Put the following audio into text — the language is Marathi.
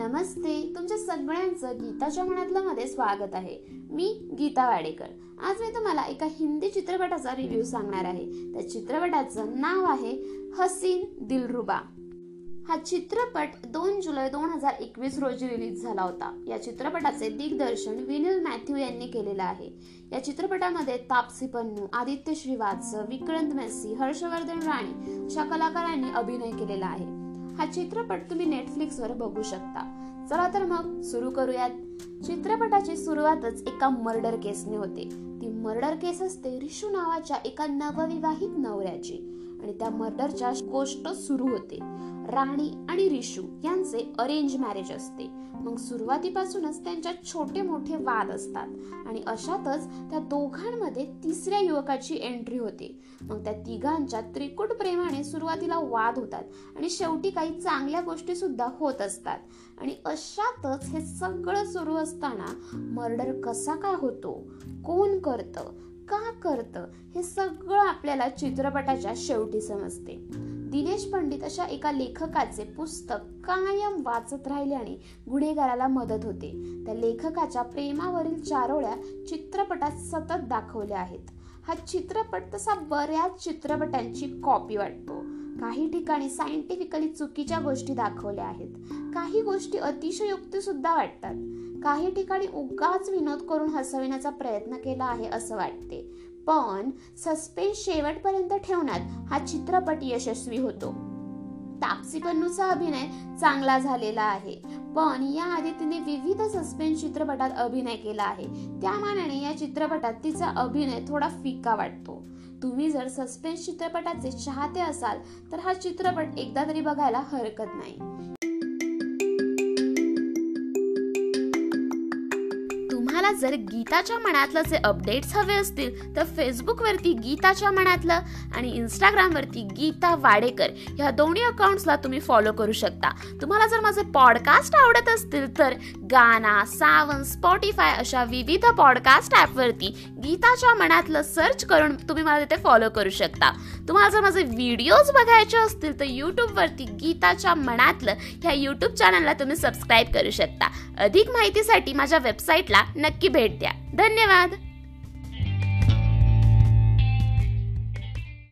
नमस्ते तुमच्या सगळ्यांचं गीताच्या मनातलं मध्ये स्वागत आहे. मी गीता वाडेकर. आज मी तुम्हाला एका हिंदी चित्रपटाचा रिव्ह्यू सांगणार आहे. त्या चित्रपटाचं नाव आहे हसीन दिलरुबा. हा चित्रपट दोन जुलै दोन हजार एकवीस रोजी रिलीज झाला होता. या चित्रपटाचे दिग्दर्शन विनिल मॅथ्यू यांनी केलेलं आहे. या चित्रपटामध्ये तापसी पन्नू आदित्य श्रीवात्स विक्रांत मेस्सी हर्षवर्धन राणे अशा कलाकारांनी अभिनय केलेला आहे. हा चित्रपट तुम्ही नेटफ्लिक्सवर बघू शकता. चला तर मग सुरू करूयात. चित्रपटाची सुरुवातच एका मर्डर केसने होते. ती मर्डर केस असते रिशू नावाच्या एका नवविवाहित नवऱ्याची. आणि त्या मर्डरच्या गोष्ट सुरू होते. राणी आणि रिशू यांचे अरेंज मॅरेज असते. मग सुरुवातीपासूनच त्यांच्यात छोटे मोठे वाद असतात. आणि अशातच त्या दोघांमध्ये तिसऱ्या युवकाची एंट्री होते. मग त्या तिघांच्या त्रिकुट प्रेमाने सुरुवातीला वाद होतात आणि शेवटी काही चांगल्या गोष्टी सुद्धा होत असतात. आणि अशातच हे सगळं सुरू असताना मर्डर कसा काय होतो? कोण करतं? का करतं हे सगळं आपल्याला चित्रपटाच्या शेवटी समजते. दिनेश पंडित अशा एका लेखकाचे पुस्तक कायम वाचत राहिल्याने गुन्हेगाराला मदत होते. त्या लेखकाच्या प्रेमावरील चारोळ्या चित्रपटात सतत दाखवल्या आहेत. हा चित्रपट तसा बऱ्याच चित्रपटांची कॉपी वाटतो. काही ठिकाणी सायंटिफिकली चुकीच्या गोष्टी दाखवल्या आहेत. काही गोष्टी अतिशयोक्ती सुद्धा वाटतात. काही ठिकाणी उगाच विनोद करून हसविण्याचा प्रयत्न केला आहे असं वाटते. पण सस्पेन्स शेवटपर्यंत ठेवण्यात हा चित्रपट यशस्वी होतो. तापसी पन्नूचा अभिनय चांगला झालेला आहे. पण याआधी तिने विविध सस्पेन्स चित्रपटात अभिनय केला आहे. त्या मानाने या चित्रपटात तिचा अभिनय थोडा फिका वाटतो. तुम्ही जर सस्पेन्स चित्रपटाचे चाहते असाल तर हा चित्रपट एकदा तरी बघायला हरकत नाही. तुम्हाला जर गीताच्या मनातलं जे अपडेट्स हवे असतील तर फेसबुकवरती गीताच्या मनातलं आणि इंस्टाग्रामवरती गीता वाडेकर ह्या दोन्ही अकाउंट्सला तुम्ही फॉलो करू शकता. तुम्हाला जर माझे पॉडकास्ट आवडत असतील तर गाना सावन स्पॉटीफाय अशा विविध पॉडकास्ट ॲपवरती गीताच्या मनातलं सर्च करून तुम्ही मला तिथे फॉलो करू शकता. तुम्हाला जर माझे व्हिडिओज बघायचे असतील तर यूट्यूबवरती गीताच्या मनातलं ह्या यूट्यूब चॅनलला तुम्ही सबस्क्राईब करू शकता. अधिक माहितीसाठी माझ्या वेबसाईटला नक्की भेट द्या. धन्यवाद!